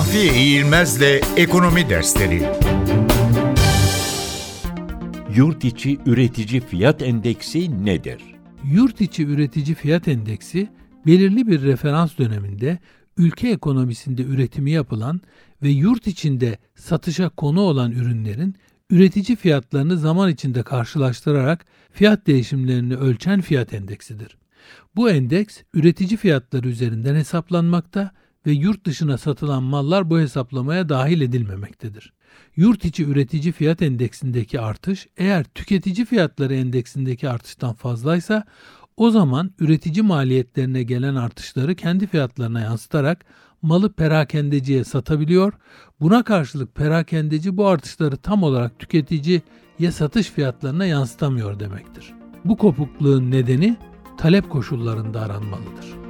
Mahfiye İğilmez'le Ekonomi Dersleri Yurt içi üretici fiyat endeksi nedir? Yurt içi üretici fiyat endeksi belirli bir referans döneminde ülke ekonomisinde üretimi yapılan ve yurt içinde satışa konu olan ürünlerin üretici fiyatlarını zaman içinde karşılaştırarak fiyat değişimlerini ölçen fiyat endeksidir. Bu endeks üretici fiyatları üzerinden hesaplanmakta ve yurt dışına satılan mallar bu hesaplamaya dahil edilmemektedir. Yurt içi üretici fiyat endeksindeki artış eğer tüketici fiyatları endeksindeki artıştan fazlaysa o zaman üretici maliyetlerine gelen artışları kendi fiyatlarına yansıtarak malı perakendeciye satabiliyor. Buna karşılık perakendeci bu artışları tam olarak tüketiciye satış fiyatlarına yansıtamıyor demektir. Bu kopukluğun nedeni talep koşullarında aranmalıdır.